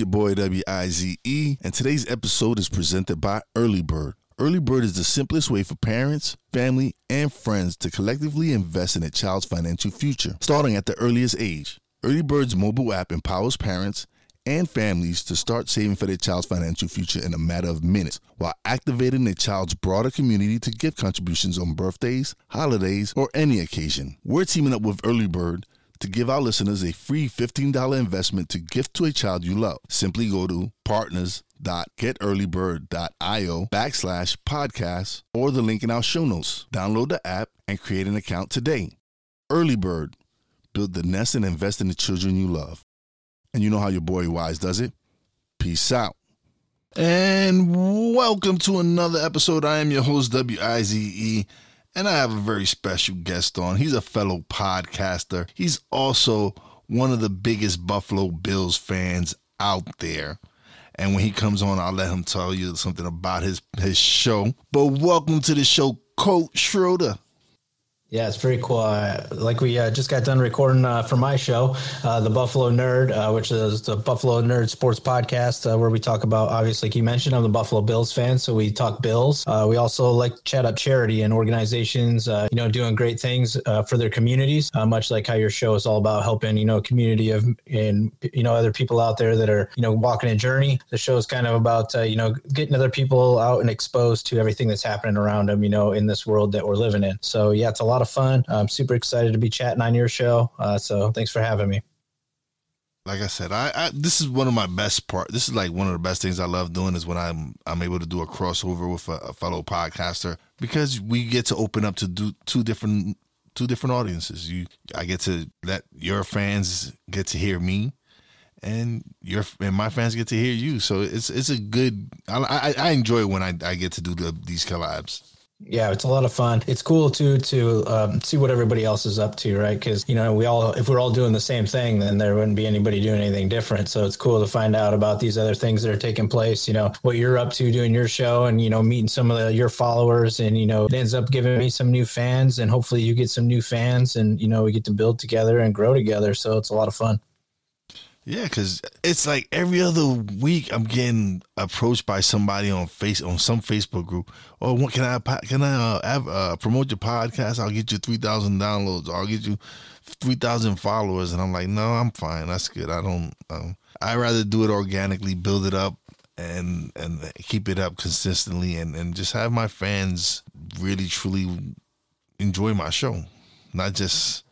Your boy W-I-Z-E, and today's episode is presented by Early Bird. Early Bird is the simplest way for parents, family, and friends to collectively invest in a child's financial future, starting at the earliest age. Early Bird's mobile app empowers parents and families to start saving for their child's financial future in a matter of minutes while activating their child's broader community to give contributions on birthdays, holidays, or any occasion. We're teaming up with Early Bird to give our listeners a free $15 investment to gift to a child you love. Simply go to partners.getearlybird.io backslash podcast or the link in our show notes. Download the app and create an account today. Early Bird. Build the nest and invest in the children you love. And you know how your boy Wize does it. Peace out. And welcome to another episode. I am your host, W I Z E and I have a very special guest on. He's a fellow podcaster. He's also one of the biggest Buffalo Bills fans out there. And when he comes on, I'll let him tell you something about his his show. But welcome to the show, Coach Schroeder. Yeah, it's very cool. Uh, like we uh, just got done recording uh, for my show, uh, the Buffalo Nerd, uh, which is the Buffalo Nerd Sports Podcast, uh, where we talk about obviously, like you mentioned, I'm the Buffalo Bills fan, so we talk Bills. we also like chat up charity and organizations, you know, doing great things for their communities. much like how your show is all about helping, you know, community of and you know other people out there that are you know walking a journey. The show is kind of about you know getting other people out and exposed to everything that's happening around them, you know, in this world that we're living in. So yeah, it's a lot lot of fun. I'm super excited to be chatting on your show. Uh, so thanks for having me. Like I said, I, I, this is one of my best part. This is like one of the best things I love doing is when I'm I'm able to do a crossover with a, a fellow podcaster because we get to open up to do two different two different audiences. You, I get to let your fans get to hear me, and your and my fans get to hear you. So it's it's a good. I I, I enjoy when I I get to do the, these collabs. Yeah, it's a lot of fun. It's cool too to um, see what everybody else is up to, right? Because you know, we all if we're all doing the same thing, then there wouldn't be anybody doing anything different. So it's cool to find out about these other things that are taking place. You know, what you're up to doing your show, and you know, meeting some of the, your followers, and you know, it ends up giving me some new fans, and hopefully you get some new fans, and you know, we get to build together and grow together. So it's a lot of fun. Yeah, because it's like every other week I'm getting approached by somebody on face on some Facebook group. Oh, what can I can I uh, have, uh, promote your podcast? I'll get you three thousand downloads. I'll get you three thousand followers. And I'm like, no, I'm fine. That's good. I don't. Um, I rather do it organically, build it up, and and keep it up consistently, and and just have my fans really truly enjoy my show, not just.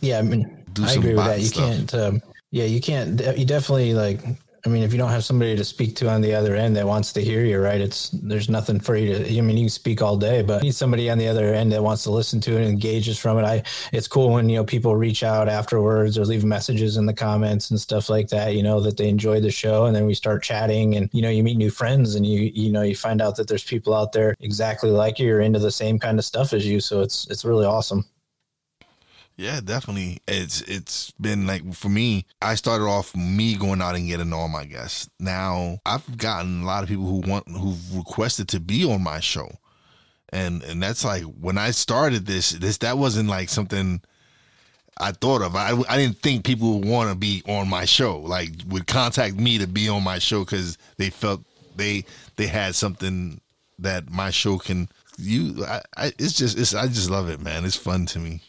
Yeah, I mean, do I agree with that. You stuff. can't. Um, yeah, you can't. You definitely like. I mean, if you don't have somebody to speak to on the other end that wants to hear you, right? It's there's nothing for you to. I mean, you can speak all day, but you need somebody on the other end that wants to listen to it and engages from it. I. It's cool when you know people reach out afterwards or leave messages in the comments and stuff like that. You know that they enjoy the show, and then we start chatting, and you know you meet new friends, and you you know you find out that there's people out there exactly like you, or into the same kind of stuff as you. So it's it's really awesome. Yeah, definitely. It's it's been like for me, I started off me going out and getting all my guests. Now I've gotten a lot of people who want who've requested to be on my show. And and that's like when I started this, this that wasn't like something I thought of. I, I didn't think people would want to be on my show, like would contact me to be on my show because they felt they they had something that my show can you. I, I it's just it's I just love it, man. It's fun to me.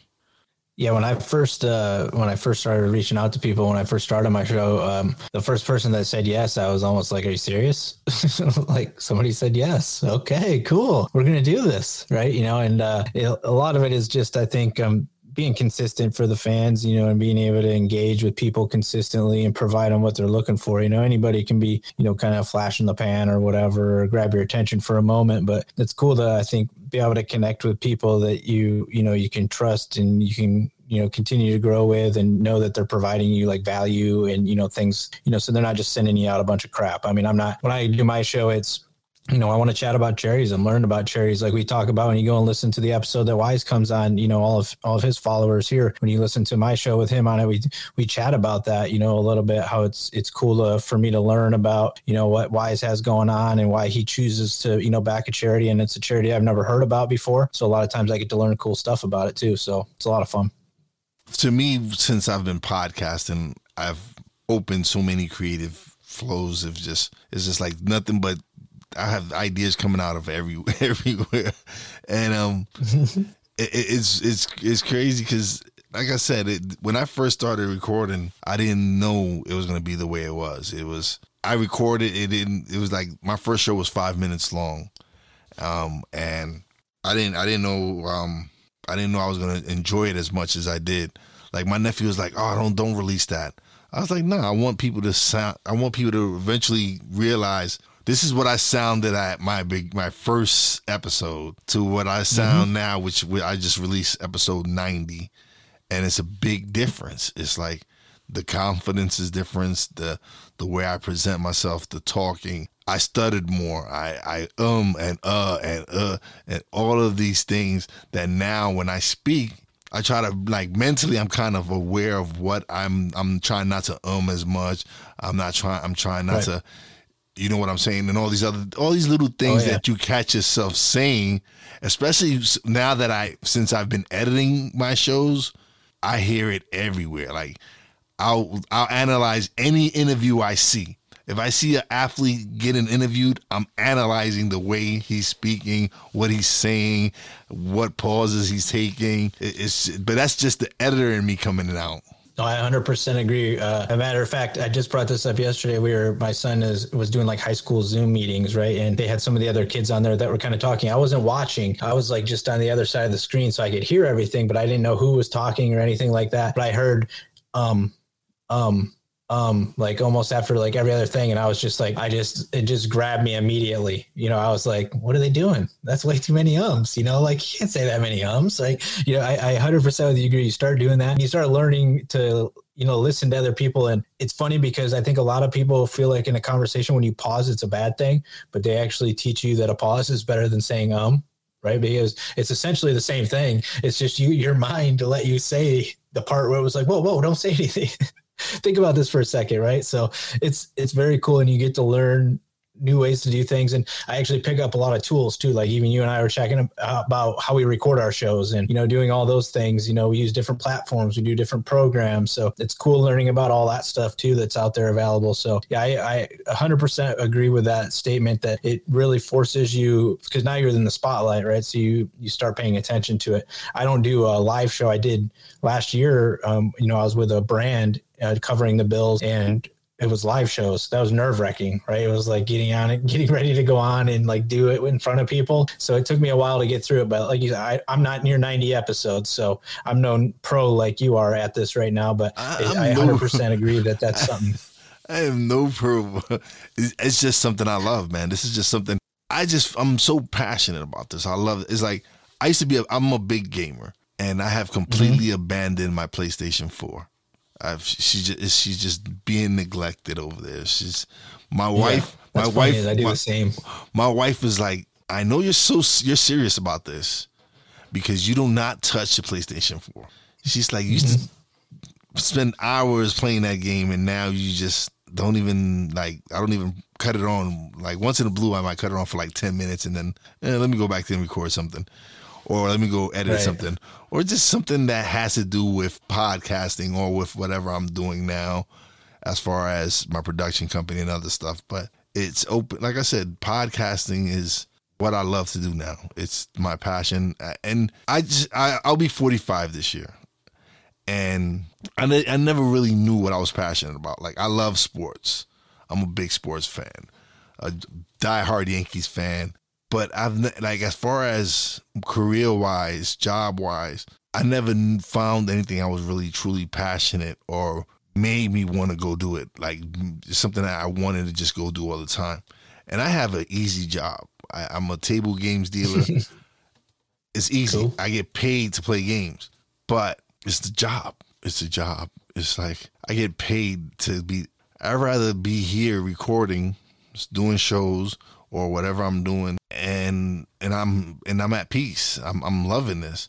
Yeah, when I first uh, when I first started reaching out to people when I first started my show, um, the first person that said yes, I was almost like, "Are you serious?" like somebody said yes. Okay, cool. We're gonna do this, right? You know, and uh, it, a lot of it is just I think um, being consistent for the fans, you know, and being able to engage with people consistently and provide them what they're looking for. You know, anybody can be, you know, kind of flash in the pan or whatever, or grab your attention for a moment, but it's cool to, I think, be able to connect with people that you, you know, you can trust and you can, you know, continue to grow with and know that they're providing you like value and, you know, things, you know, so they're not just sending you out a bunch of crap. I mean, I'm not, when I do my show, it's, you know, I want to chat about cherries and learn about cherries, like we talk about when you go and listen to the episode that Wize comes on. You know, all of all of his followers here. When you listen to my show with him on it, we we chat about that. You know, a little bit how it's it's cool to, for me to learn about you know what Wize has going on and why he chooses to you know back a charity, and it's a charity I've never heard about before. So a lot of times I get to learn cool stuff about it too. So it's a lot of fun. To me, since I've been podcasting, I've opened so many creative flows of just it's just like nothing but I have ideas coming out of every everywhere, and um, it, it's it's it's crazy because, like I said, it, when I first started recording, I didn't know it was gonna be the way it was. It was I recorded it in it was like my first show was five minutes long, um, and I didn't I didn't know um I didn't know I was gonna enjoy it as much as I did. Like my nephew was like, "Oh, don't don't release that." I was like, "No, nah, I want people to sound. I want people to eventually realize this is what I sounded at my big my first episode to what I sound mm-hmm. now, which I just released episode ninety, and it's a big difference. It's like the confidence is different, the the way I present myself, the talking. I stuttered more. I I um and uh and uh and all of these things that now when I speak. I try to like mentally I'm kind of aware of what I'm I'm trying not to um as much. I'm not trying I'm trying not right. to you know what I'm saying? And all these other, all these little things oh, yeah. that you catch yourself saying, especially now that I, since I've been editing my shows, I hear it everywhere. Like I'll, I'll analyze any interview I see. If I see an athlete getting interviewed, I'm analyzing the way he's speaking, what he's saying, what pauses he's taking. It's, but that's just the editor in me coming out. I 100% agree. Uh, a matter of fact, I just brought this up yesterday. We were, my son is was doing like high school Zoom meetings, right? And they had some of the other kids on there that were kind of talking. I wasn't watching. I was like just on the other side of the screen, so I could hear everything, but I didn't know who was talking or anything like that. But I heard, um, um, um like almost after like every other thing. And i was just like i just it just grabbed me immediately. You know i was like what are they doing? That's way too many ums you know? Like you can't say that many ums. Like you know i, I 100% with you agree you start doing that. You start learning to you know listen to other people. And it's funny because i think a lot of people feel like in a conversation when you pause it's a bad thing but they actually teach you that a pause is better than saying um right? Because it's essentially the same thing. It's just you your mind to let you say the part where it was like whoa whoa don't say anything think about this for a second, right? So it's it's very cool, and you get to learn new ways to do things. And I actually pick up a lot of tools too. Like even you and I were checking about how we record our shows and, you know, doing all those things. You know, we use different platforms, we do different programs. So it's cool learning about all that stuff too that's out there available. So yeah, I, I 100% agree with that statement that it really forces you because now you're in the spotlight, right? So you, you start paying attention to it. I don't do a live show. I did last year. Um, you know, I was with a brand uh, covering the bills and it was live shows. That was nerve wracking, right? It was like getting on it, getting ready to go on and like do it in front of people. So it took me a while to get through it. But like you said, I, am not near 90 episodes, so I'm no pro like you are at this right now. But I, I 100% agree that that's something. I am no pro. It's just something I love, man. This is just something I just I'm so passionate about this. I love it. It's like I used to be. A, I'm a big gamer, and I have completely mm-hmm. abandoned my PlayStation 4. I've, she just she's just being neglected over there. She's my wife. Yeah, my wife. I do my, the same. My wife is like, I know you're so you're serious about this because you do not touch the PlayStation Four. She's like, you mm-hmm. spend hours playing that game, and now you just don't even like. I don't even cut it on. Like once in a blue, I might cut it on for like ten minutes, and then eh, let me go back and record something or let me go edit right. something, or just something that has to do with podcasting or with whatever I'm doing now, as far as my production company and other stuff. But it's open. Like I said, podcasting is what I love to do now. It's my passion, and I just I, I'll be 45 this year, and I I never really knew what I was passionate about. Like I love sports. I'm a big sports fan, a diehard Yankees fan but I've like as far as career wise, job wise, I never found anything I was really truly passionate or made me want to go do it. Like something that I wanted to just go do all the time. And I have an easy job. I, am a table games dealer. it's easy. Cool. I get paid to play games, but it's the job. It's the job. It's like I get paid to be. I'd rather be here recording, doing shows or whatever I'm doing, and and I'm and I'm at peace. I'm I'm loving this.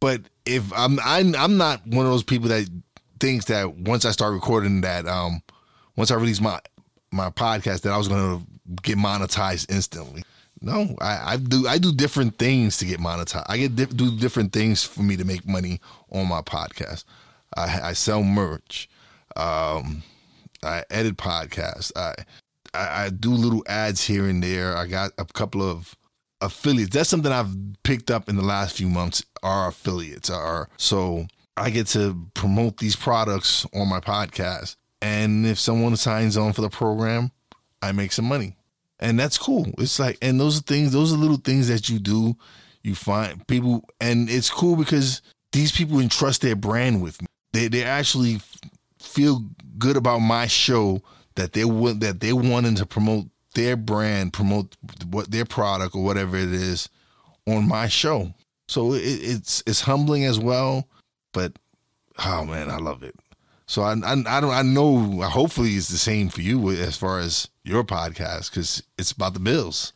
But if I'm I'm I'm not one of those people that thinks that once I start recording that um once I release my my podcast that I was gonna get monetized instantly. No, I, I do I do different things to get monetized. I get do different things for me to make money on my podcast. I, I sell merch. Um, I edit podcasts. I, I I do little ads here and there. I got a couple of affiliates. That's something I've picked up in the last few months. Are affiliates are so I get to promote these products on my podcast. And if someone signs on for the program, I make some money. And that's cool. It's like, and those are things, those are little things that you do. You find people, and it's cool because these people entrust their brand with me. They, they actually feel good about my show that they want that they wanting to promote their brand, promote what their product or whatever it is on my show. So it, it's it's humbling as well, but oh man, I love it. So I, I, I don't I know hopefully it's the same for you as far as your podcast because it's about the Bills.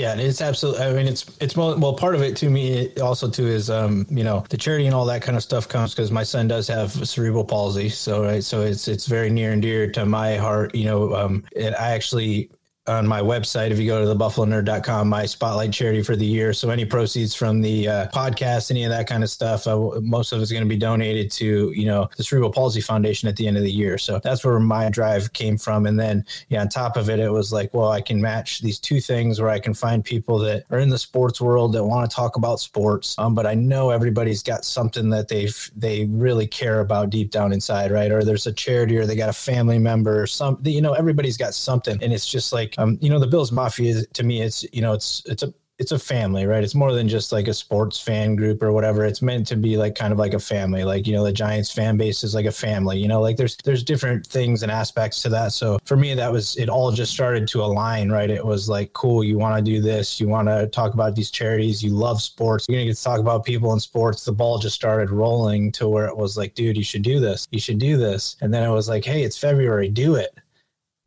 Yeah, it's absolutely. I mean, it's it's more, well, part of it to me also too is um you know the charity and all that kind of stuff comes because my son does have cerebral palsy, so right, so it's it's very near and dear to my heart. You know, um, and I actually on my website. If you go to the buffalonerd.com my spotlight charity for the year. So any proceeds from the uh, podcast any of that kind of stuff uh, most of it's going to be donated to you know the cerebral palsy foundation at the end of the year. So that's where my drive came from. And then yeah on top of it it was like well i can match these two things where i can find people that are in the sports world that want to talk about sports. Um, but i know everybody's got something that they they really care about deep down inside right? Or there's a charity or they got a family member or some you know everybody's got something. And it's just like um, you know, the Bills Mafia is, to me, it's you know, it's it's a it's a family, right? It's more than just like a sports fan group or whatever. It's meant to be like kind of like a family. Like, you know, the Giants fan base is like a family, you know, like there's there's different things and aspects to that. So for me, that was it all just started to align, right? It was like, cool, you want to do this, you want to talk about these charities, you love sports, you're gonna get to talk about people in sports. The ball just started rolling to where it was like, dude, you should do this, you should do this. And then it was like, hey, it's February, do it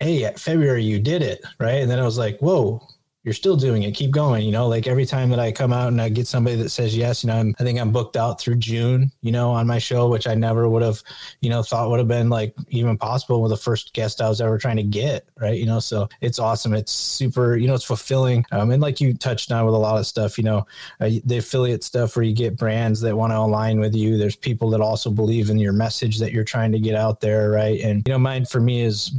hey, February you did it, right? And then I was like, whoa, you're still doing it. Keep going. You know, like every time that I come out and I get somebody that says yes, you know, I'm, I think I'm booked out through June, you know, on my show, which I never would have, you know, thought would have been like even possible with the first guest I was ever trying to get. Right. You know, so it's awesome. It's super, you know, it's fulfilling. Um, and like you touched on with a lot of stuff, you know, uh, the affiliate stuff where you get brands that want to align with you. There's people that also believe in your message that you're trying to get out there. Right. And, you know, mine for me is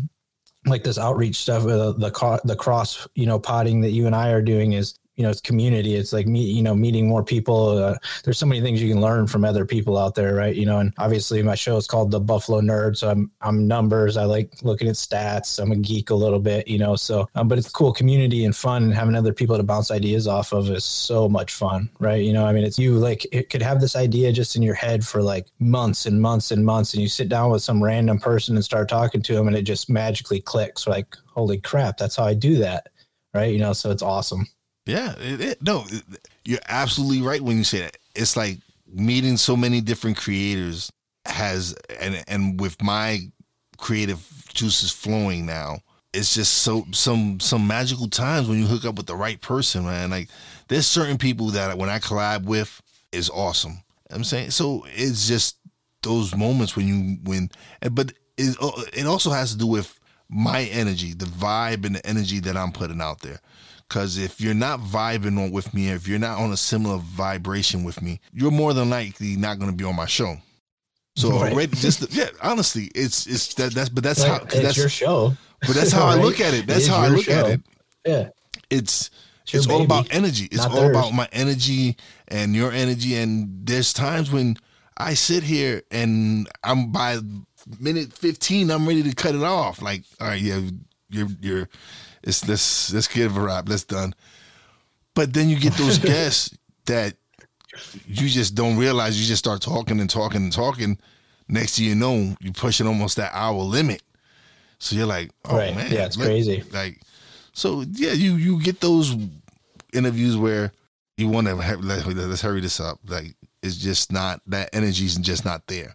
like this outreach stuff, uh, the the cross, you know, potting that you and I are doing is you know it's community. It's like me you know meeting more people. Uh, there's so many things you can learn from other people out there right? You know and obviously my show is called the buffalo nerd so i'm i'm numbers. I like looking at stats. I'm a geek a little bit you know so um, but it's cool. Community and fun and having other people to bounce ideas off of is so much fun right? You know i mean it's you like it could have this idea just in your head for like months and months and months and you sit down with some random person and start talking to them and it just magically clicks like holy crap that's how i do that right? You know so it's awesome yeah, it, it, no, you're absolutely right when you say that. It's like meeting so many different creators has, and and with my creative juices flowing now, it's just so some some magical times when you hook up with the right person, man. Like there's certain people that when I collab with is awesome. I'm saying so it's just those moments when you when, but it it also has to do with my energy, the vibe and the energy that I'm putting out there. Because if you're not vibing on with me, if you're not on a similar vibration with me, you're more than likely not going to be on my show. So right. already, just yeah, honestly, it's it's that that's but that's right. how it's that's your show. But that's how right? I look at it. That's it how I look show. at it. Yeah, it's it's, it's all baby. about energy. It's not all theirs. about my energy and your energy. And there's times when I sit here and I'm by minute 15, I'm ready to cut it off. Like, all right, yeah, you're you're it's let's let's give a wrap. Let's done. But then you get those guests that you just don't realize you just start talking and talking and talking. Next thing you know, you're pushing almost that hour limit. So you're like, oh Right. man, Yeah, it's let- crazy. Like, so yeah, you you get those interviews where you want to have, let, let's hurry this up. Like, it's just not that energy's just not there.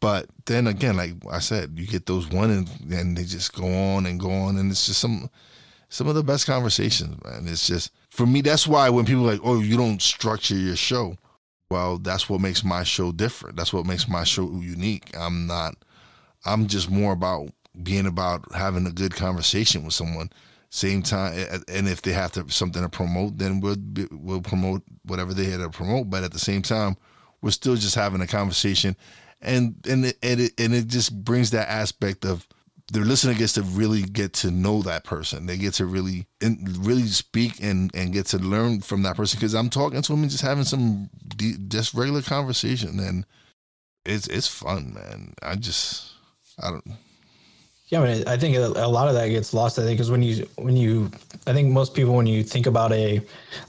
But then again, like I said, you get those one and, and they just go on and go on, and it's just some some of the best conversations, man. It's just for me. That's why when people like, oh, you don't structure your show. Well, that's what makes my show different. That's what makes my show unique. I'm not. I'm just more about being about having a good conversation with someone. Same time, and if they have to something to promote, then we'll we'll promote whatever they had to promote. But at the same time, we're still just having a conversation, and and it, and it, and it just brings that aspect of the listener gets to really get to know that person. They get to really really speak and and get to learn from that person because I'm talking to them and just having some de- just regular conversation, and it's it's fun, man. I just I don't. Yeah, I mean, I think a a lot of that gets lost. I think because when you when you, I think most people when you think about a,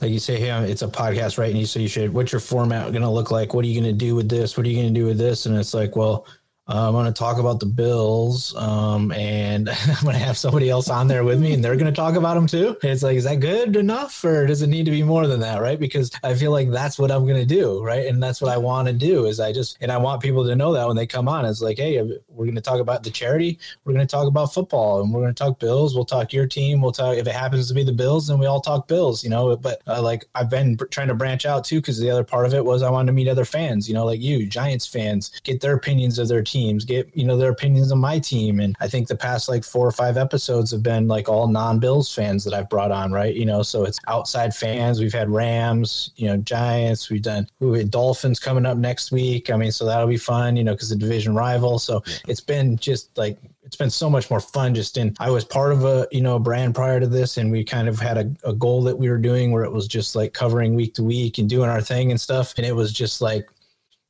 like you say, hey, it's a podcast, right? And you say you should, what's your format going to look like? What are you going to do with this? What are you going to do with this? And it's like, well, uh, I'm going to talk about the Bills, um, and I'm going to have somebody else on there with me, and they're going to talk about them too. And it's like, is that good enough, or does it need to be more than that, right? Because I feel like that's what I'm going to do, right? And that's what I want to do is I just and I want people to know that when they come on, it's like, hey, we're going to talk about the charity, we're going to talk about football, and we're going to talk Bills. We'll talk your team. We'll talk if it happens to be the Bills, then we all talk Bills, you know. But uh, like I've been trying to branch out too because the other part of it was I wanted to meet other fans, you know, like you, Giants fans, get their opinions of their teams, get you know their opinions on my team. And I think the past like four or five episodes have been like all non-Bills fans that I've brought on, right? You know, so it's outside fans. We've had Rams, you know, Giants. We've done we had Dolphins coming up next week. I mean, so that'll be fun, you know, because the division rival. So it's been just like it's been so much more fun just in i was part of a you know a brand prior to this and we kind of had a, a goal that we were doing where it was just like covering week to week and doing our thing and stuff and it was just like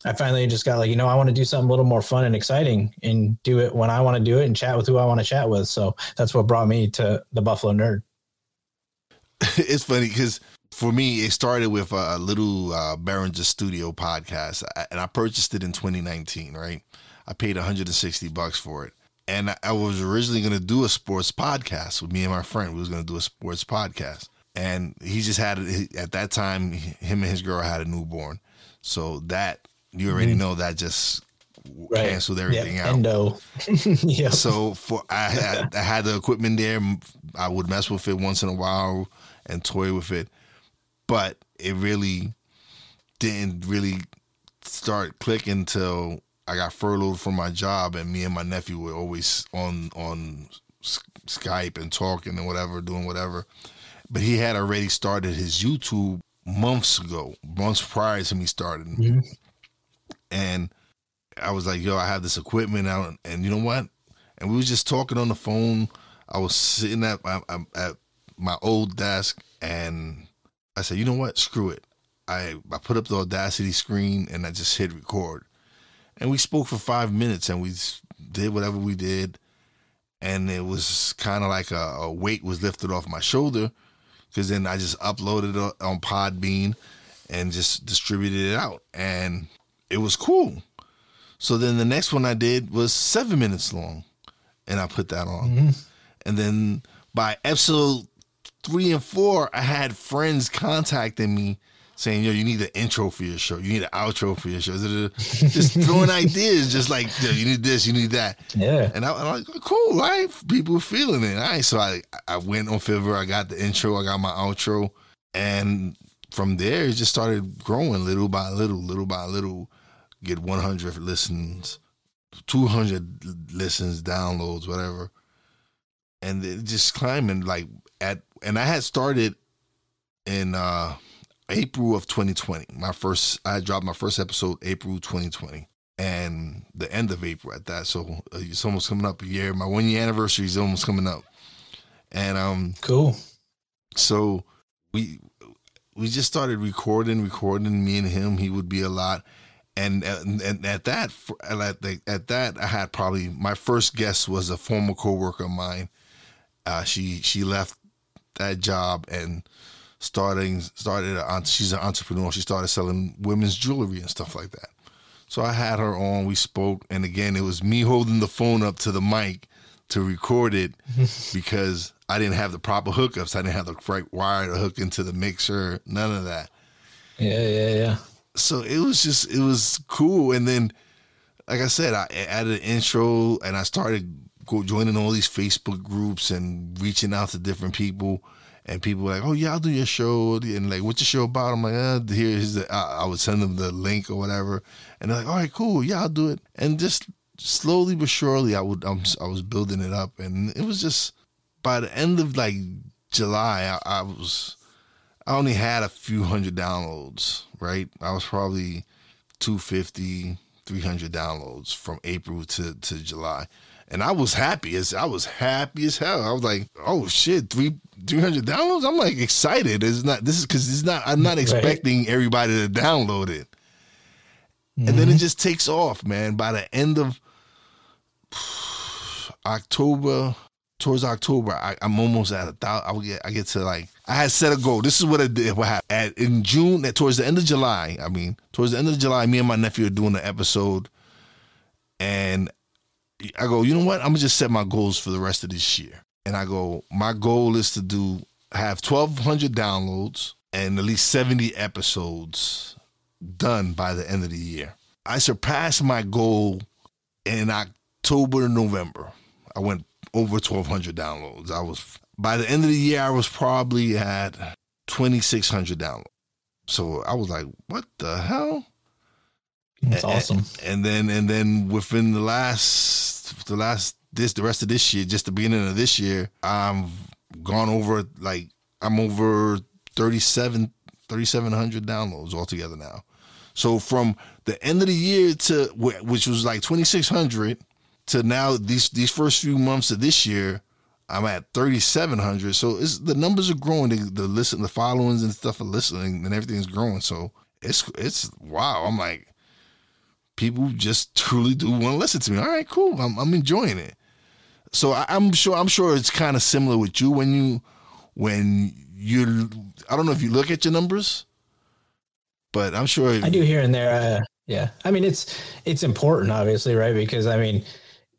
I finally just got like, you know, I want to do something a little more fun and exciting and do it when I want to do it and chat with who I want to chat with. So that's what brought me to the Buffalo Nerd. it's funny because for me, it started with a little uh, Behringer Studio podcast, and I purchased it in 2019. Right, I paid 160 bucks for it, and I- was originally going to do a sports podcast with me and my friend. We was going to do a sports podcast, and he just had at that time. Him and his girl had a newborn, so that you already mm-hmm. know that just canceled everything yeah, out. Endo. yeah. So for I had, I had the equipment there. I would mess with it once in a while and toy with it, but it really didn't really start clicking until I got furloughed from my job, and me and my nephew were always on on Skype and talking and whatever, doing whatever. But he had already started his YouTube months ago, months prior to me starting, mm-hmm. And I was like, "Yo, I have this equipment out, and you know what?" And we was just talking on the phone. I was sitting at my at my old desk, and I said, "You know what? Screw it." I I put up the Audacity screen and I just hit record, and we spoke for five minutes, and we did whatever we did, and it was kind of like a, a weight was lifted off my shoulder, because then I just uploaded it on Podbean, and just distributed it out, and it was cool. So then the next one I did was seven minutes long, and I put that on. Mm-hmm. And then by episode three and four, I had friends contacting me saying, "Yo, you need an intro for your show. You need an outro for your show." Just throwing ideas, just like Yo, you need this, you need that. Yeah. And I, I'm like, oh, cool, all right? People feeling it. All right. So I, I went on Fiverr. I got the intro. I got my outro. And from there, it just started growing little by little, little by little. Get 100 listens, 200 listens, downloads, whatever. And it just climbing like at, and I had started in uh April of 2020. My first, I dropped my first episode April 2020 and the end of April at that. So uh, it's almost coming up a year. My one year anniversary is almost coming up, and um, Cool. so we we just started recording, recording. Me and him, he would be a lot, and and, and at that at the, at that I had probably my first guest was a former coworker of mine. Uh, she she left that job and starting started. A, she's an entrepreneur. She started selling women's jewelry and stuff like that. So I had her on. We spoke, and again, it was me holding the phone up to the mic to record it because I didn't have the proper hookups. I didn't have the right wire to hook into the mixer. None of that. Yeah, yeah, yeah. So it was just it was cool, and then like I said, I added an intro, and I started joining all these Facebook groups and reaching out to different people. And people were like, "Oh yeah, I'll do your show." And like, "What's your show about?" I'm like, uh, "Here's the." I, I would send them the link or whatever, and they're like, "All right, cool, yeah, I'll do it." And just slowly but surely, I would I'm, I was building it up, and it was just by the end of like July, I, I was I only had a few hundred downloads. Right, I was probably 250, 300 downloads from April to to July and I was happy as I was happy as hell. I was like, "Oh shit, three three hundred downloads!" I'm like excited. It's not this is because it's not. I'm not expecting right. everybody to download it, mm-hmm. and then it mm-hmm. just takes off, man. By the end of October, towards October, I, am almost at a thousand. I get I get to like I had set a goal. This is what I did. What happened at, in June? At, towards the end of July, I mean, towards the end of July, me and my nephew are doing an episode, and I go, you know what? I'm gonna just set my goals for the rest of this year. And I go, my goal is to do have 1,200 downloads and at least 70 episodes done by the end of the year. I surpassed my goal in October, November. I went over 1,200 downloads. I was by the end of the year, I was probably at 2,600 downloads. So I was like, what the hell? That's and, awesome. And then and then within the last the last this the rest of this year, just the beginning of this year, I've gone over like I'm over 37 3700 downloads altogether now. So from the end of the year to which was like 2600 to now these these first few months of this year, I'm at 3,700. So it's the numbers are growing. The, the listen, the followings and stuff are listening, and everything's growing. So it's it's wow. I'm like, people just truly do want to listen to me. All right, cool. I'm, I'm enjoying it. So I, am sure I'm sure it's kind of similar with you when you when you I don't know if you look at your numbers, but I'm sure I do here and there. Uh, yeah, I mean it's it's important, obviously, right? Because I mean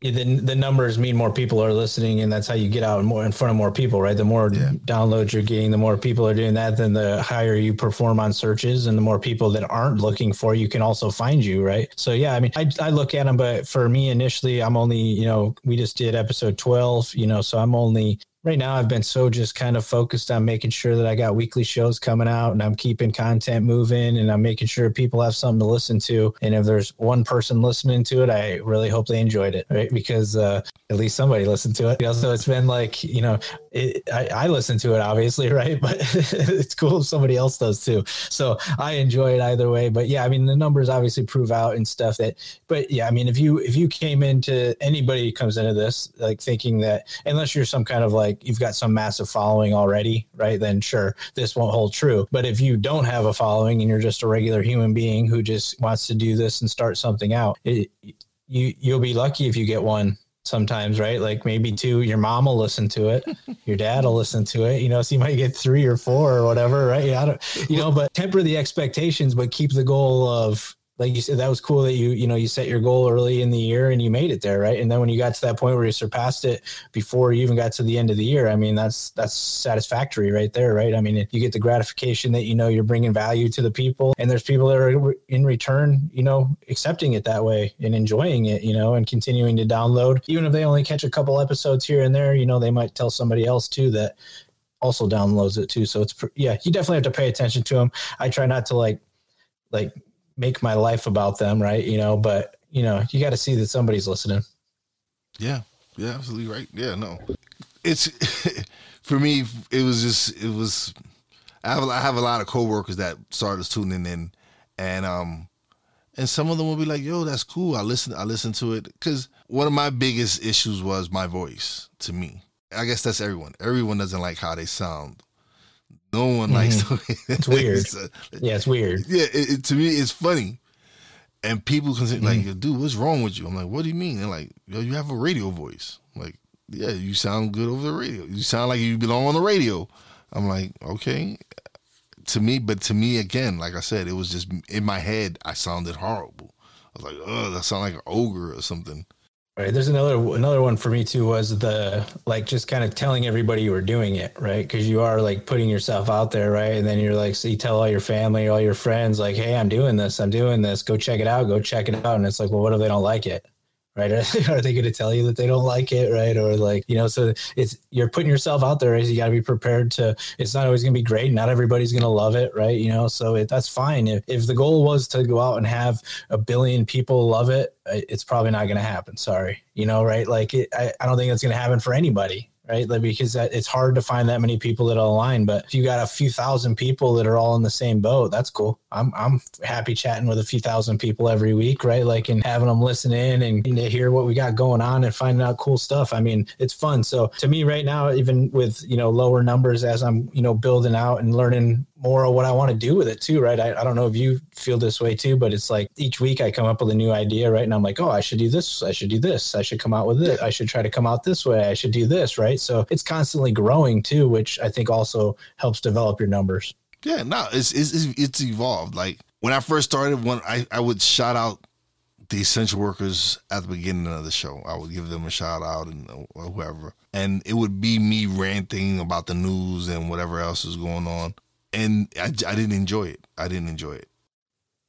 the the numbers mean more people are listening, and that's how you get out more in front of more people, right? The more yeah. downloads you're getting, the more people are doing that, then the higher you perform on searches, and the more people that aren't looking for you can also find you, right? So yeah, I mean, I I look at them, but for me initially, I'm only you know we just did episode twelve, you know, so I'm only right now I've been so just kind of focused on making sure that I got weekly shows coming out and I'm keeping content moving and I'm making sure people have something to listen to. And if there's one person listening to it, I really hope they enjoyed it, right? Because uh, at least somebody listened to it. You know, so it's been like, you know, it, I, I listen to it obviously, right? But it's cool if somebody else does too. So I enjoy it either way. But yeah, I mean, the numbers obviously prove out and stuff that, but yeah, I mean, if you, if you came into anybody comes into this, like thinking that unless you're some kind of like, you've got some massive following already, right? Then sure, this won't hold true. But if you don't have a following and you're just a regular human being who just wants to do this and start something out, it, you you'll be lucky if you get one sometimes, right? Like maybe two, your mom will listen to it, your dad will listen to it, you know, so you might get three or four or whatever, right? Yeah, I don't, you know, but temper the expectations, but keep the goal of like you said, that was cool that you, you know, you set your goal early in the year and you made it there, right? And then when you got to that point where you surpassed it before you even got to the end of the year, I mean, that's that's satisfactory right there, right? I mean, you get the gratification that you know you're bringing value to the people, and there's people that are in return, you know, accepting it that way and enjoying it, you know, and continuing to download, even if they only catch a couple episodes here and there, you know, they might tell somebody else too that also downloads it too. So it's yeah, you definitely have to pay attention to them. I try not to like like make my life about them, right? You know, but you know, you got to see that somebody's listening. Yeah, yeah, absolutely right. Yeah, no, it's for me. It was just it was. I have I have a lot of coworkers that started tuning in, and um, and some of them will be like, "Yo, that's cool. I listen. I listen to it." Because one of my biggest issues was my voice. To me, I guess that's everyone. Everyone doesn't like how they sound no one mm-hmm. likes the It's weird. it's, uh, yeah, it's weird. Yeah, it, it, to me, it's funny. And people can say, mm-hmm. like, dude, what's wrong with you? I'm like, what do you mean? They're like, yo, you have a radio voice. I'm like, yeah, you sound good over the radio. You sound like you belong on the radio. I'm like, okay. to me, but to me again, like I said, it was just in my head. I sounded horrible. I was like, oh, that sound like an ogre or something. Right. There's another another one for me too was the like just kind of telling everybody you were doing it, right? Because you are like putting yourself out there, right? And then you're like, so you tell all your family, all your friends, like, hey, I'm doing this, I'm doing this, go check it out, go check it out. And it's like, well, what if they don't like it? Right? Are they going to tell you that they don't like it, right? Or like, you know, so it's you're putting yourself out there. You got to be prepared to. It's not always going to be great. Not everybody's going to love it, right? You know, so it, that's fine. If if the goal was to go out and have a billion people love it, it's probably not going to happen. Sorry, you know, right? Like, it, I I don't think that's going to happen for anybody, right? Like because it's hard to find that many people that align. But if you got a few thousand people that are all in the same boat, that's cool. I'm I'm happy chatting with a few thousand people every week, right? Like and having them listen in and to hear what we got going on and finding out cool stuff. I mean, it's fun. So to me, right now, even with you know lower numbers as I'm you know building out and learning more of what I want to do with it too, right? I, I don't know if you feel this way too, but it's like each week I come up with a new idea, right? And I'm like, oh, I should do this. I should do this. I should come out with it. I should try to come out this way. I should do this, right? So it's constantly growing too, which I think also helps develop your numbers. Yeah, no, it's it's it's evolved. Like when I first started, when I I would shout out the essential workers at the beginning of the show. I would give them a shout out and whoever, and it would be me ranting about the news and whatever else is going on and I, I didn't enjoy it. I didn't enjoy it.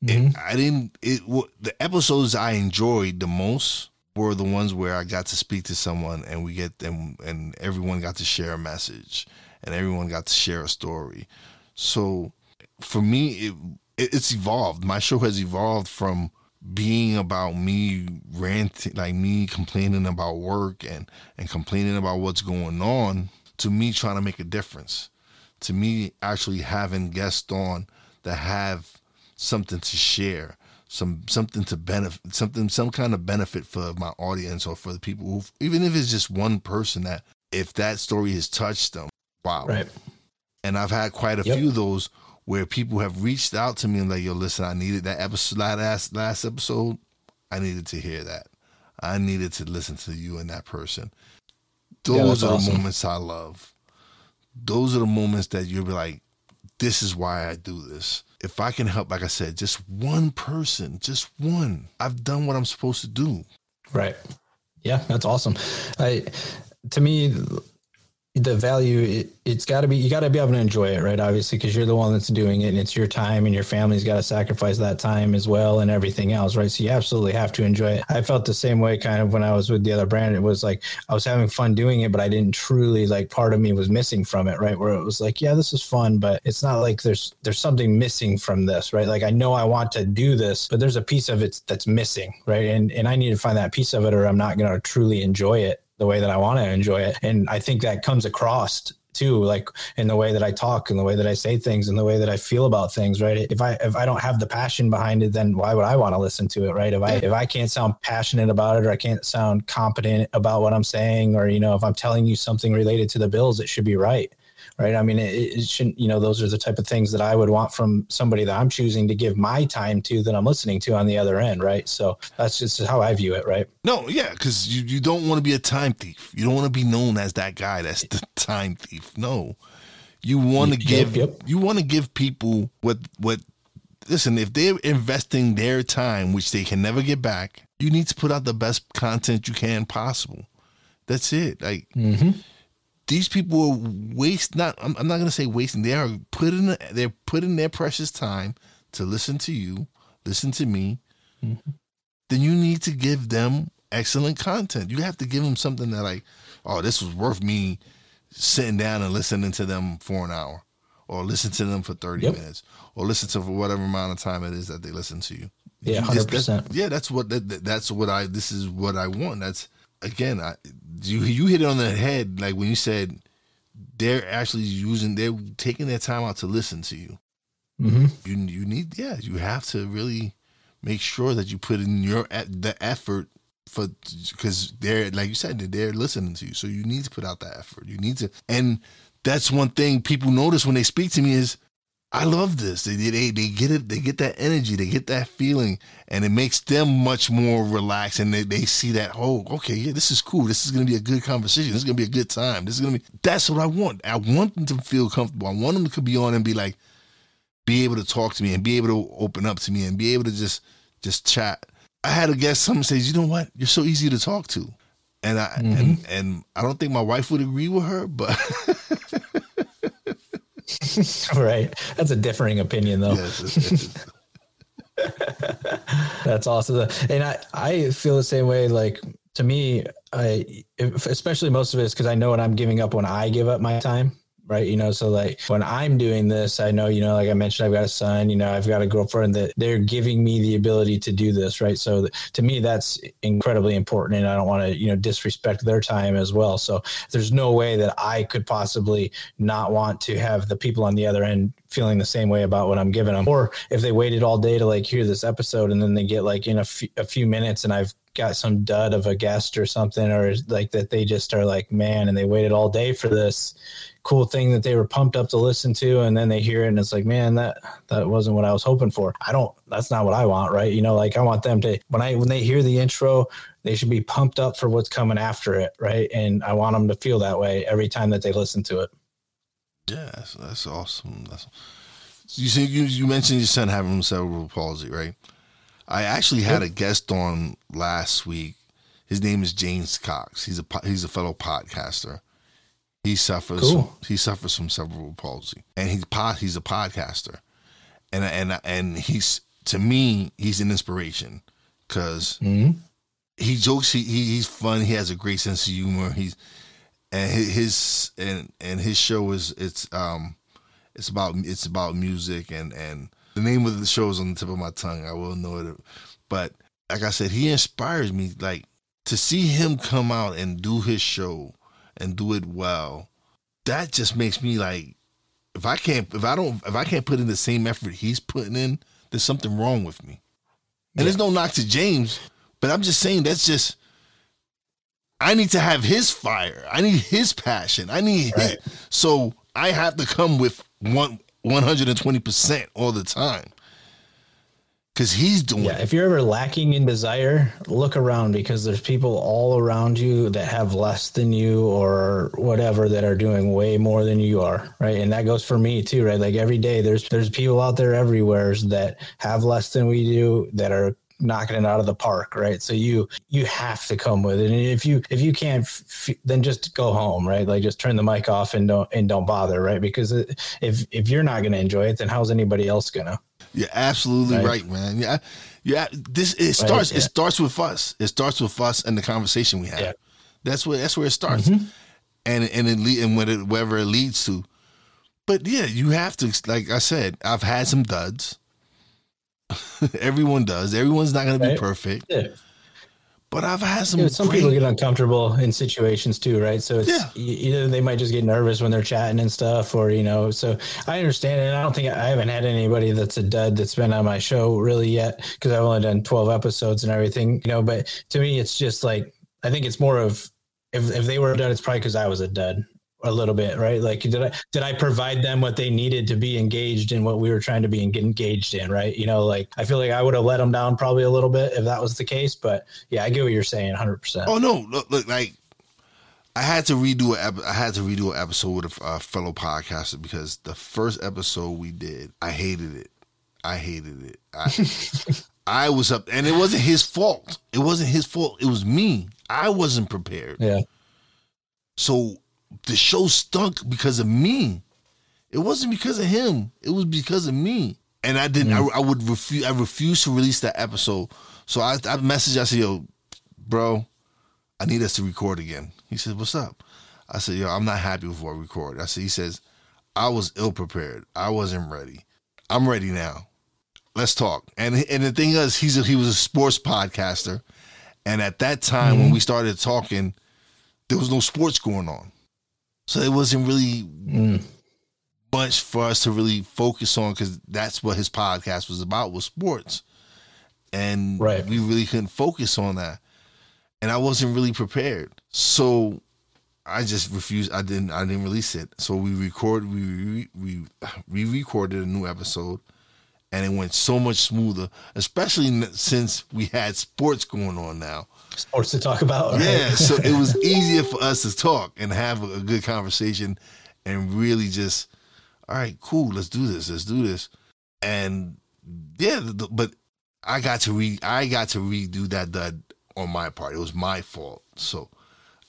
Mm-hmm. it I didn't. It the episodes I enjoyed the most were the ones where I got to speak to someone and we get them and everyone got to share a message and everyone got to share a story. So for me, it, it it's evolved. My show has evolved from being about me ranting, like me complaining about work and and complaining about what's going on, to me trying to make a difference to me actually having guests on that have something to share some something to benefit something some kind of benefit for my audience or for the people who even if it's just one person that if that story has touched them wow. Right. And i've had quite a yep. few of those where people have reached out to me and like yo listen i needed that episode last last episode. I needed to hear that. I needed to listen to you and that person. Those yeah, are awesome. the moments i love. Those are the moments that you'll be like, this is why I do this. If I can help, like I said, just one person, just one, I've done what I'm supposed to do. Right. Yeah, that's awesome. I, to me, the value it, has got to be you got to be able to enjoy it right? Obviously because you're the one that's doing it and it's your time and your family's got to sacrifice that time as well and everything else right? So you absolutely have to enjoy it. I felt the same way kind of when i was with the other brand. It was like i was having fun doing it but i didn't truly like part of me was missing from it right? Where it was like yeah this is fun but it's not like there's there's something missing from this right? Like i know i want to do this but there's a piece of it that's missing right? And and i need to find that piece of it or i'm not going to truly enjoy it the way that I want to enjoy it. And I think that comes across too like in the way that i talk and the way that i say things and the way that i feel about things right? If i if i don't have the passion behind it then why would i want to listen to it right? If i if i can't sound passionate about it or i can't sound competent about what i'm saying or you know if i'm telling you something related to the bills it should be right right? I mean, it, it, shouldn't, you know, those are the type of things that I would want from somebody that I'm choosing to give my time to that I'm listening to on the other end, right? So that's just how I view it, right? No, yeah, because you, you don't want to be a time thief. You don't want to be known as that guy that's the time thief. No. You want to give yep, yep. you want to give people what what listen, if they're investing their time, which they can never get back, you need to put out the best content you can possible. That's it. Like mm-hmm these people are waste not I'm, I'm not going to say wasting they are putting they're putting their precious time to listen to you listen to me. Mm-hmm. then you need to give them excellent content. You have to give them something that like oh this was worth me sitting down and listening to them for an hour or listen to them for 30 yep. minutes or listen to for whatever amount of time it is that they listen to you. Yeah 100% that's, yeah that's what that, that's what i this is what i want. That's again, I, you you hit it on the head like when you said they're actually using they're taking their time out to listen to you. Mm-hmm. You you need yeah you have to really make sure that you put in your the effort for because they're like you said they're listening to you so you need to put out that effort you need to and that's one thing people notice when they speak to me is I love this. They, they they get it. They get that energy. They get that feeling, and it makes them much more relaxed. And they, they see that oh okay yeah this is cool. This is gonna be a good conversation. This is gonna be a good time. This is gonna be that's what I want. I want them to feel comfortable. I want them to be on and be like, be able to talk to me and be able to open up to me and be able to just just chat. I had a guest someone says, you know what, you're so easy to talk to, and I mm-hmm. and and I don't think my wife would agree with her, but. right, that's a differing opinion though. Yes, that's awesome, and I I feel the same way. Like to me, I especially most of it is because I know what I'm giving up when I give up my time right? You know, so like when I'm doing this, I know, you know, like I mentioned, I've got a son, you know, I've got a girlfriend that they're giving me the ability to do this, right? So to me, that's incredibly important, and I don't want to, you know, disrespect their time as well. So there's no way that I could possibly not want to have the people on the other end feeling the same way about what I'm giving them, or if they waited all day to like hear this episode and then they get like in a, f- a few minutes and I've got some dud of a guest or something or like that they just are like man and they waited all day for this cool thing that they were pumped up to listen to and then they hear it and it's like man that that wasn't what i was hoping for. I don't that's not what i want right? You know like i want them to when i when they hear the intro they should be pumped up for what's coming after it right? And i want them to feel that way every time that they listen to it. Yeah that's, that's awesome. That's you see you, you mentioned your son having cerebral palsy right? I actually had a guest on last week. His name is james cox. He's a he's a fellow podcaster he suffers. Cool. He suffers from cerebral palsy, and he's pod, he's a podcaster, and and and he's to me he's an inspiration because mm-hmm. he jokes. He, he he's fun. He has a great sense of humor. He's and his and and his show is it's um it's about it's about music and and the name of the show is on the tip of my tongue. I will know it, but like I said, he inspires me. Like to see him come out and do his show and do it well, that just makes me like if I can't if I don't if I can't put in the same effort he's putting in, there's something wrong with me. And yeah. there's no knock to James, but I'm just saying that's just I need to have his fire. I need his passion. I need right. his, so I have to come with one 120% all the time because he's doing yeah if you're ever lacking in desire look around because there's people all around you that have less than you or whatever that are doing way more than you are right? And that goes for me too right? Like every day there's there's people out there everywhere that have less than we do that are knocking it out of the park right? So you you have to come with it. And if you if you can't f- then just go home right? Like just turn the mic off and don't and don't bother right? Because if if you're not going to enjoy it then how's anybody else gonna you're absolutely right, right man. Yeah, yeah. This it starts. Right, yeah. It starts with us. It starts with us and the conversation we have. Yeah. That's where that's where it starts, mm-hmm. and and it lead and whatever, wherever it leads to. But yeah, you have to. Like I said, I've had some duds. Everyone does. Everyone's not going to be perfect. Yeah. But I've had some. Yeah, some great... people get uncomfortable in situations too, right? So it's yeah. either they might just get nervous when they're chatting and stuff, or you know. So I understand, and I don't think I haven't had anybody that's a dud that's been on my show really yet because I've only done twelve episodes and everything, you know. But to me, it's just like I think it's more of if if they were a dud, it's probably because I was a dud a little bit, right? Like, did I did I provide them what they needed to be engaged in what we were trying to be engaged in, right? You know, like I feel like I would have let them down probably a little bit if that was the case, but yeah, I get what you're saying, hundred percent. Oh no, look, look, like I had to redo a I had to redo an episode with a fellow podcaster because the first episode we did, I hated it. I hated it. I, I was up, and it wasn't his fault. It wasn't his fault. It was me. I wasn't prepared. Yeah. So the show stunk because of me. It wasn't because of him. It was because of me. And I didn't. Mm. I, I, would refuse. I refused to release that episode. So I, I messaged. I said, "Yo, bro, I need us to record again." He said, "What's up?" I said, "Yo, I'm not happy with what I record." I said, "He says, I was ill prepared. I wasn't ready. I'm ready now. Let's talk." And and the thing is, he's a, he was a sports podcaster, and at that time mm when we started talking, there was no sports going on. So it wasn't really mm. much for us to really focus on because that's what his podcast was about was sports, and right. we really couldn't focus on that. And I wasn't really prepared, so I just refused. I didn't. I didn't release it. So we record. We we we recorded a new episode, and it went so much smoother. Especially since we had sports going on now sports to talk about. Right? Yeah, so it was easier for us to talk and have a, a good conversation and really just, all right, cool, let's do this, let's do this. and yeah, the, but I got to re I got to redo that that on my part. It was my fault. So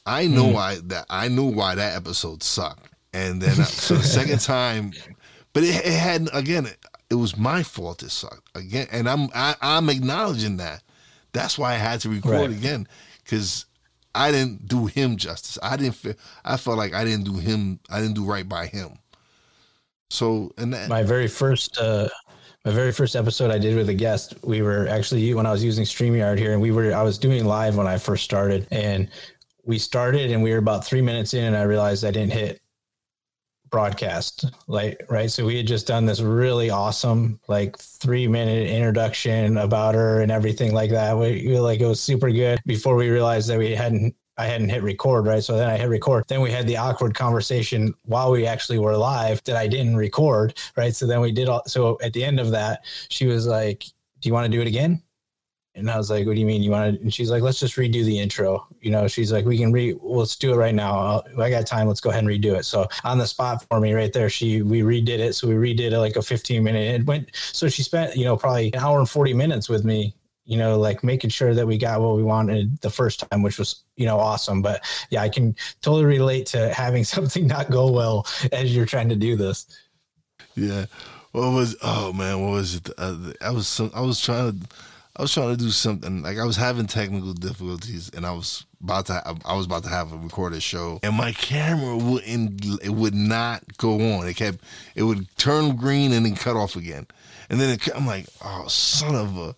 I know Mm. why that I knew why that episode sucked. And then uh, so the second time, but it, it had again. It was my fault. It sucked again, and I'm I, I'm acknowledging that. That's why I had to record Right. again because I didn't do him justice. I didn't feel. I felt like I didn't do him. I didn't do right by him. So and that, my very first uh my very first episode I did with a guest, we were actually when I was using StreamYard here and we were I was doing live when I first started and we started and we were about three minutes in and I realized I didn't hit broadcast like right so we had just done this really awesome like three minute introduction about her and everything like that we, we like it was super good before we realized that we hadn't I hadn't hit record, right? So then I hit record. Then we had the awkward conversation while we actually were live that I didn't record, right? So then we did all. So at the end of that, she was like, "Do you want to do it again?" And I was like, "What do you mean you want to?" And she's like, "Let's just redo the intro." You know, she's like, "We can re. Let's do it right now. I'll, I got time. Let's go ahead and redo it." So on the spot for me, right there, she we redid it. So we redid it like a 15 minute. It went. So she spent you know probably an hour and 40 minutes with me you know, like making sure that we got what we wanted the first time, which was, you know, awesome. But yeah, I can totally relate to having something not go well as you're trying to do this. Yeah. What was? Oh man, what was it? Uh, I was some, I was trying to I was trying to do something like I was having technical difficulties, and I was about to I was about to have a recorded show, and my camera wouldn't it would not go on. It kept it would turn green and then cut off again, and then it, I'm like, oh son of a.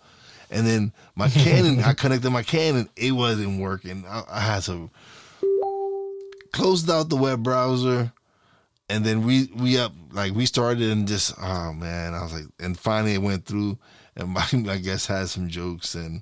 And then my Canon, I connected my Canon, it wasn't working. I, I had to closed out the web browser and then we we up like we started and just oh man i was like and finally it went through and my i guess had some jokes and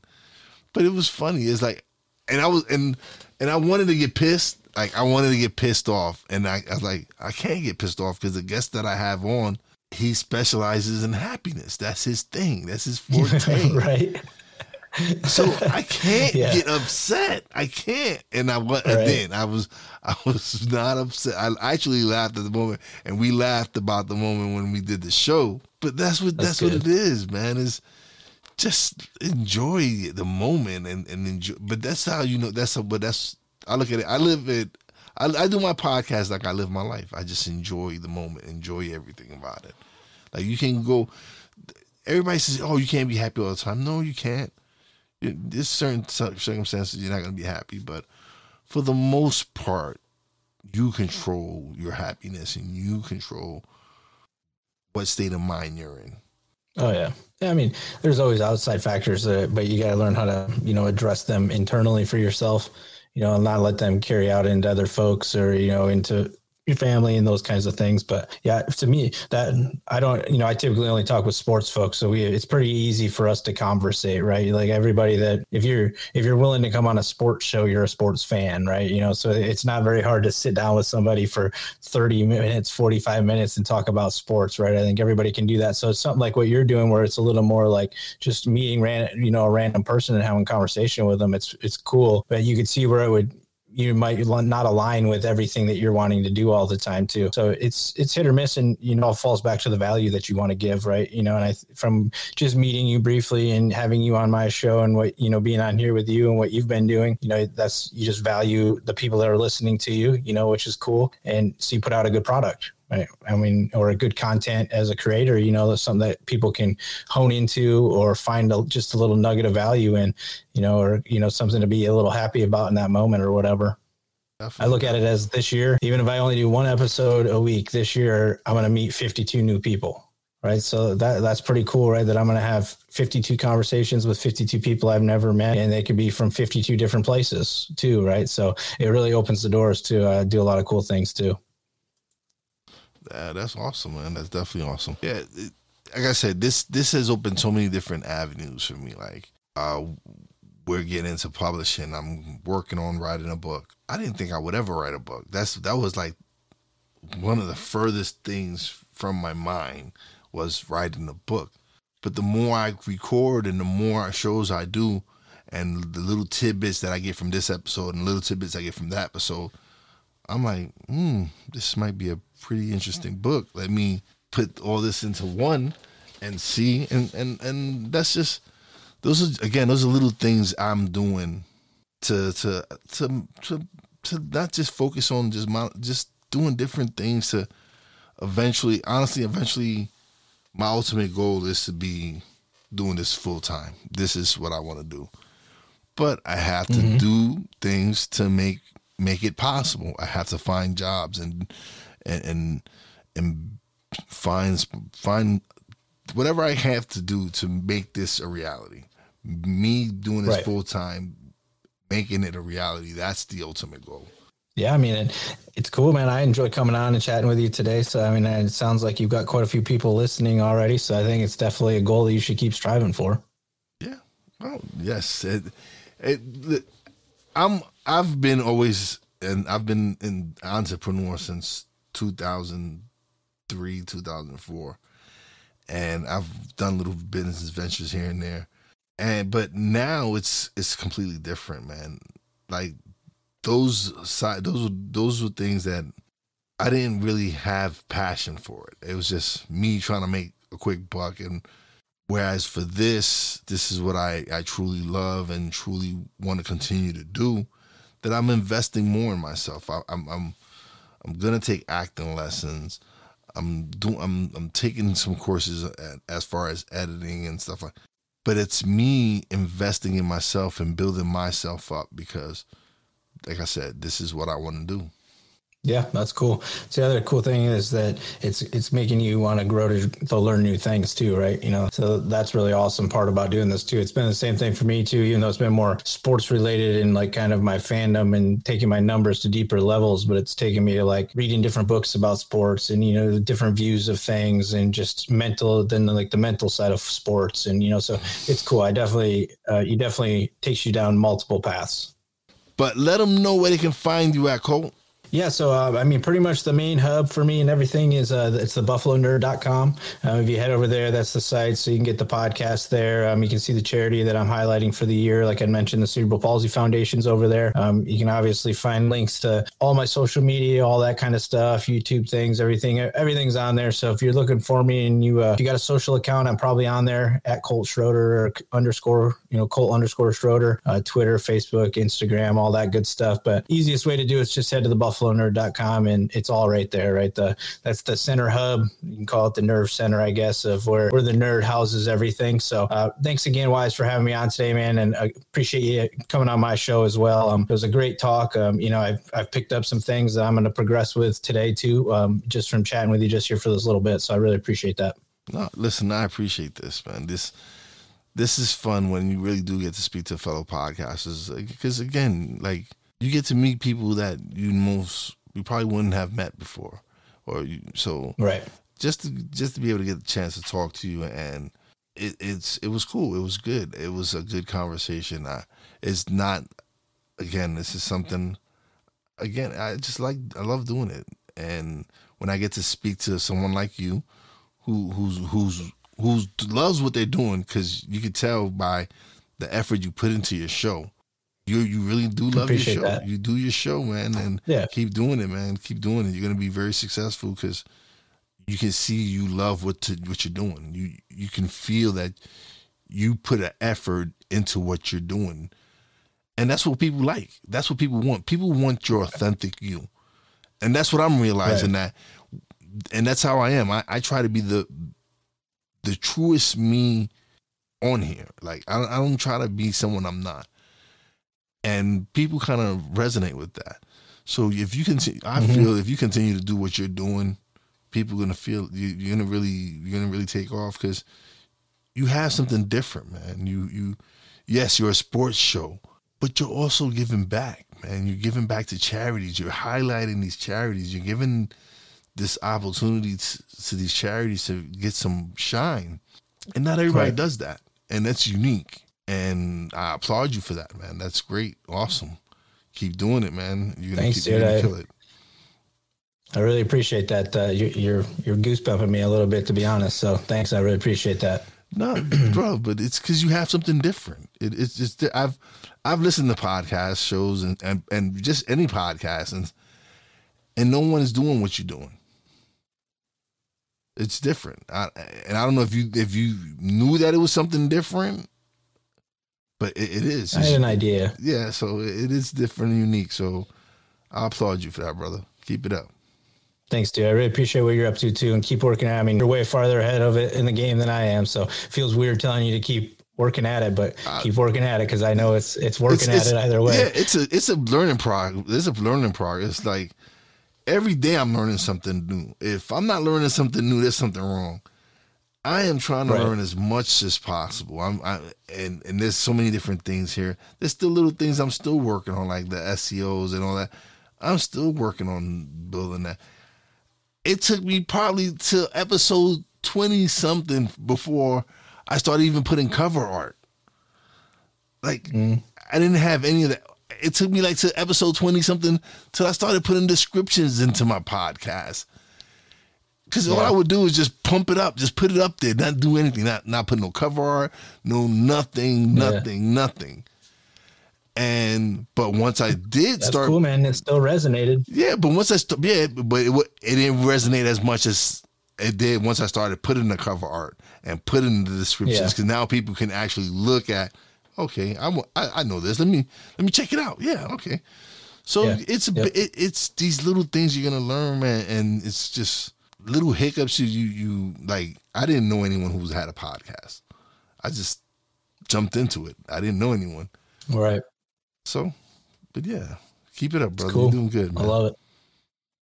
but it was funny. It's like and i was and and i wanted to get pissed. Like i wanted to get pissed off. And i, I was like i can't get pissed off because the guest that i have on he specializes in happiness. That's his thing. That's his forte. Right. So I can't Yeah. get upset. I can't, and I was. Right. did. I was. I was not upset. I actually laughed at the moment, and we laughed about the moment when we did the show. But that's what that's, That's what it is, man. Is just enjoy the moment and and enjoy. But that's how you know. That's how. But that's. I look at it. I live it. I, I do my podcast like I live my life. I just enjoy the moment, enjoy everything about it. Like you can go. Everybody says, "Oh, you can't be happy all the time." No, you can't there's certain circumstances you're not going to be happy, but for the most part, you control your happiness and you control what state of mind you're in. Oh yeah. Yeah, I mean, there's always outside factors, but you got to learn how to, you know, address them internally for yourself, you know, and not let them carry out into other folks or, you know, into your family and those kinds of things. But yeah, to me, that I don't, you know, I typically only talk with sports folks, so we it's pretty easy for us to conversate, right? Like everybody that if you're if you're willing to come on a sports show, you're a sports fan, right? You know, so it's not very hard to sit down with somebody for 30 minutes, 45 minutes and talk about sports, right? I think everybody can do that. So it's something like what you're doing where it's a little more like just meeting ran, you know, a random person and having conversation with them. It's it's cool, but you could see where it would you might not align with everything that you're wanting to do all the time too. So it's it's hit or miss, and you know, falls back to the value that you want to give, right? You know, and I from just meeting you briefly and having you on my show and what you know being on here with you and what you've been doing, you know, that's you just value the people that are listening to you, you know, which is cool, and so you put out a good product. I mean, or a good content as a creator, you know, that's something that people can hone into or find a, just a little nugget of value in, you know, or, you know, something to be a little happy about in that moment or whatever. I look at it as this year, even if I only do one episode a week this year, I'm going to meet 52 new people. Right. So that that's pretty cool, right? That I'm going to have 52 conversations with 52 people I've never met, and they could be from 52 different places too. Right. So it really opens the doors to uh, do a lot of cool things too. Yeah, that's awesome, man. That's definitely awesome. Yeah, it, like I said, this this has opened so many different avenues for me. Like, uh, we're getting into publishing. I'm working on writing a book. I didn't think I would ever write a book. That's that was like one of the furthest things from my mind was writing a book. But the more I record and the more shows I do, and the little tidbits that I get from this episode and little tidbits I get from that episode, I'm like, hmm, this might be a pretty interesting book. Let me put all this into one and see and and and that's just those are again those are little things I'm doing to to to to to not just focus on just my just doing different things to eventually honestly eventually my ultimate goal is to be doing this full time. This is what I want to do. But I have to mm-hmm. do things to make make it possible. I have to find jobs and and and, and find find whatever I have to do to make this a reality. Me doing this right. full time, making it a reality. That's the ultimate goal. Yeah, I mean, it's cool, man. I enjoy coming on and chatting with you today. So, I mean, it sounds like you've got quite a few people listening already. So, I think it's definitely a goal that you should keep striving for. Yeah. Oh, yes. It, it, I'm. I've been always, and I've been an entrepreneur since 2003, 2004, and I've done little business ventures here and there. And but now it's it's completely different, man. Like those side those those were things that I didn't really have passion for it. It was just me trying to make a quick buck and whereas for this this is what I I truly love and truly want to continue to do that I'm investing more in myself. I, I'm, I'm I'm gonna take acting lessons. I'm doing I'm I'm taking some courses at, as far as editing and stuff like but it's me investing in myself and building myself up because like I said, this is what I want to do. Yeah, that's cool. So the other cool thing is that it's it's making you want to grow to, to learn new things too, right? You know, so that's really awesome part about doing this too. It's been the same thing for me too, even though it's been more sports related and like kind of my fandom and taking my numbers to deeper levels. But it's taken me to like reading different books about sports and you know different views of things and just mental, then like the mental side of sports and you know, so it's cool. I definitely, uh, you definitely takes you down multiple paths. But let them know where they can find you at, Colt. Yeah, so uh, I mean, pretty much the main hub for me and everything is uh, it's the buffalonerd.com. Uh, if you head over there, that's the site, so you can get the podcast there. Um, you can see the charity that I'm highlighting for the year. Like I mentioned, the Cerebral Palsy Foundation's over there. Um, you can obviously find links to all my social media, all that kind of stuff, YouTube things, everything. Everything's on there. So if you're looking for me and you uh, you got a social account, I'm probably on there at Colt Schroeder or underscore you know Colt underscore Schroeder, uh, Twitter, Facebook, Instagram, all that good stuff. But easiest way to do is just head to the Buffalo buffalonerd.com and it's all right there, right? The that's the center hub. You can call it the nerve center, I guess, of where, where the nerd houses everything. So uh, thanks again, Wize, for having me on today, man. And I appreciate you coming on my show as well. Um, it was a great talk. Um, you know, I've, I've picked up some things that I'm going to progress with today too, um, just from chatting with you just here for this little bit. So I really appreciate that. No, listen, I appreciate this, man. This, this is fun when you really do get to speak to fellow podcasters because again like you get to meet people that you most you probably wouldn't have met before, or you, so right. Just to just to be able to get the chance to talk to you and it, it's it was cool. It was good. It was a good conversation. I, it's not again. This is something. Again, I just like I love doing it, and when I get to speak to someone like you, who who's who's who loves what they're doing, because you can tell by the effort you put into your show you you really do love your show. That. You do your show, man, and yeah. keep doing it, man. Keep doing it. You're gonna be very successful because you can see you love what to, what you're doing. You you can feel that you put an effort into what you're doing, and that's what people like. That's what people want. People want your authentic you, and that's what I'm realizing right. that, and that's how I am. I, I try to be the the truest me on here. Like I, I don't try to be someone I'm not and people kind of resonate with that. So if you continue, I mm-hmm. feel if you continue to do what you're doing, people are gonna feel you, are gonna really you're gonna really take off because you have something different, man. You you yes, you're a sports show, but you're also giving back, man. You're giving back to charities. You're highlighting these charities. You're giving this opportunity to, to these charities to get some shine, and not everybody right. does that, and that's unique and I applaud you for that, man. That's great, awesome. Keep doing it, man. You're gonna Thanks, keep dude. kill it. I really appreciate that. Uh, you, you're you're goosebumping me a little bit, to be honest. So thanks. I really appreciate that. No, bro, but it's because you have something different. It, it's just I've I've listened to podcast shows and, and and just any podcast and and no one is doing what you're doing. It's different, I, and I don't know if you if you knew that it was something different, but it, it is. I had an idea. Yeah, so it is different and unique. So I applaud you for that, brother. Keep it up. Thanks, dude. I really appreciate what you're up to too, and keep working. at. It. I mean, you're way farther ahead of it in the game than I am, so it feels weird telling you to keep working at it, but uh, keep working at it because I know it's it's working it's, it's, at it either way. Yeah, it's a it's a learning progress. It's a learning progress. Like every day, I'm learning something new. If I'm not learning something new, there's something wrong. I am trying to right. learn as much as possible. I'm I, and and there's so many different things here. There's still little things I'm still working on, like the SEOs and all that. I'm still working on building that. It took me probably to episode twenty something before I started even putting cover art. Like mm. I didn't have any of that. It took me like to episode 20 something till I started putting descriptions into my podcast. Cause yeah. all I would do is just pump it up, just put it up there, not do anything, not not put no cover art, no nothing, nothing, yeah. nothing. And but once I did That's start, cool, man. It still resonated. Yeah, but once I st- yeah, but it, it didn't resonate as much as it did once I started putting the cover art and putting the descriptions because yeah. now people can actually look at okay I'm, I, I know this let me let me check it out yeah okay so it's a yep. it, it's these little things you're gonna learn man and it's just little hiccups you you you like I didn't know anyone who's had a podcast I just jumped into it I didn't know anyone right so but yeah keep it up brother cool. you're doing good man. I love it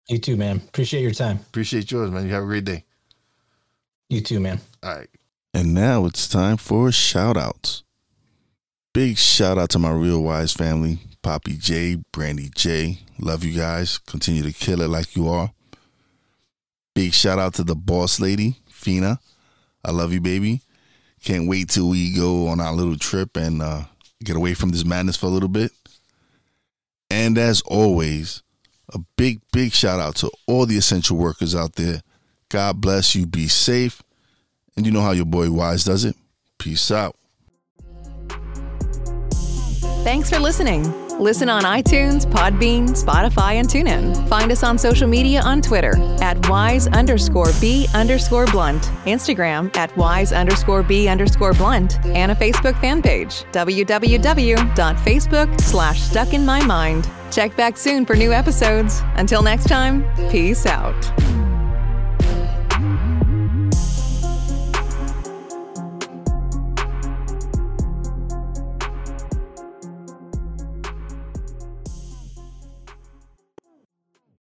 you too man appreciate your time appreciate yours man you have a great day you too, man. All right. And now it's time for shout outs. Big shout out to my real wise family, Poppy J, Brandy J. Love you guys. Continue to kill it like you are. Big shout out to the boss lady, Fina. I love you, baby. Can't wait till we go on our little trip and uh, get away from this madness for a little bit. And as always, a big, big shout out to all the essential workers out there God bless you. Be safe. And you know how your boy Wize does it. Peace out. Thanks for listening. Listen on iTunes, Podbean, Spotify, and TuneIn. Find us on social media on Twitter at wize underscore b underscore blunt, Instagram at wize underscore b underscore blunt, and a Facebook fan page, www.facebook slash stuck in my mind. Check back soon for new episodes. Until next time, peace out.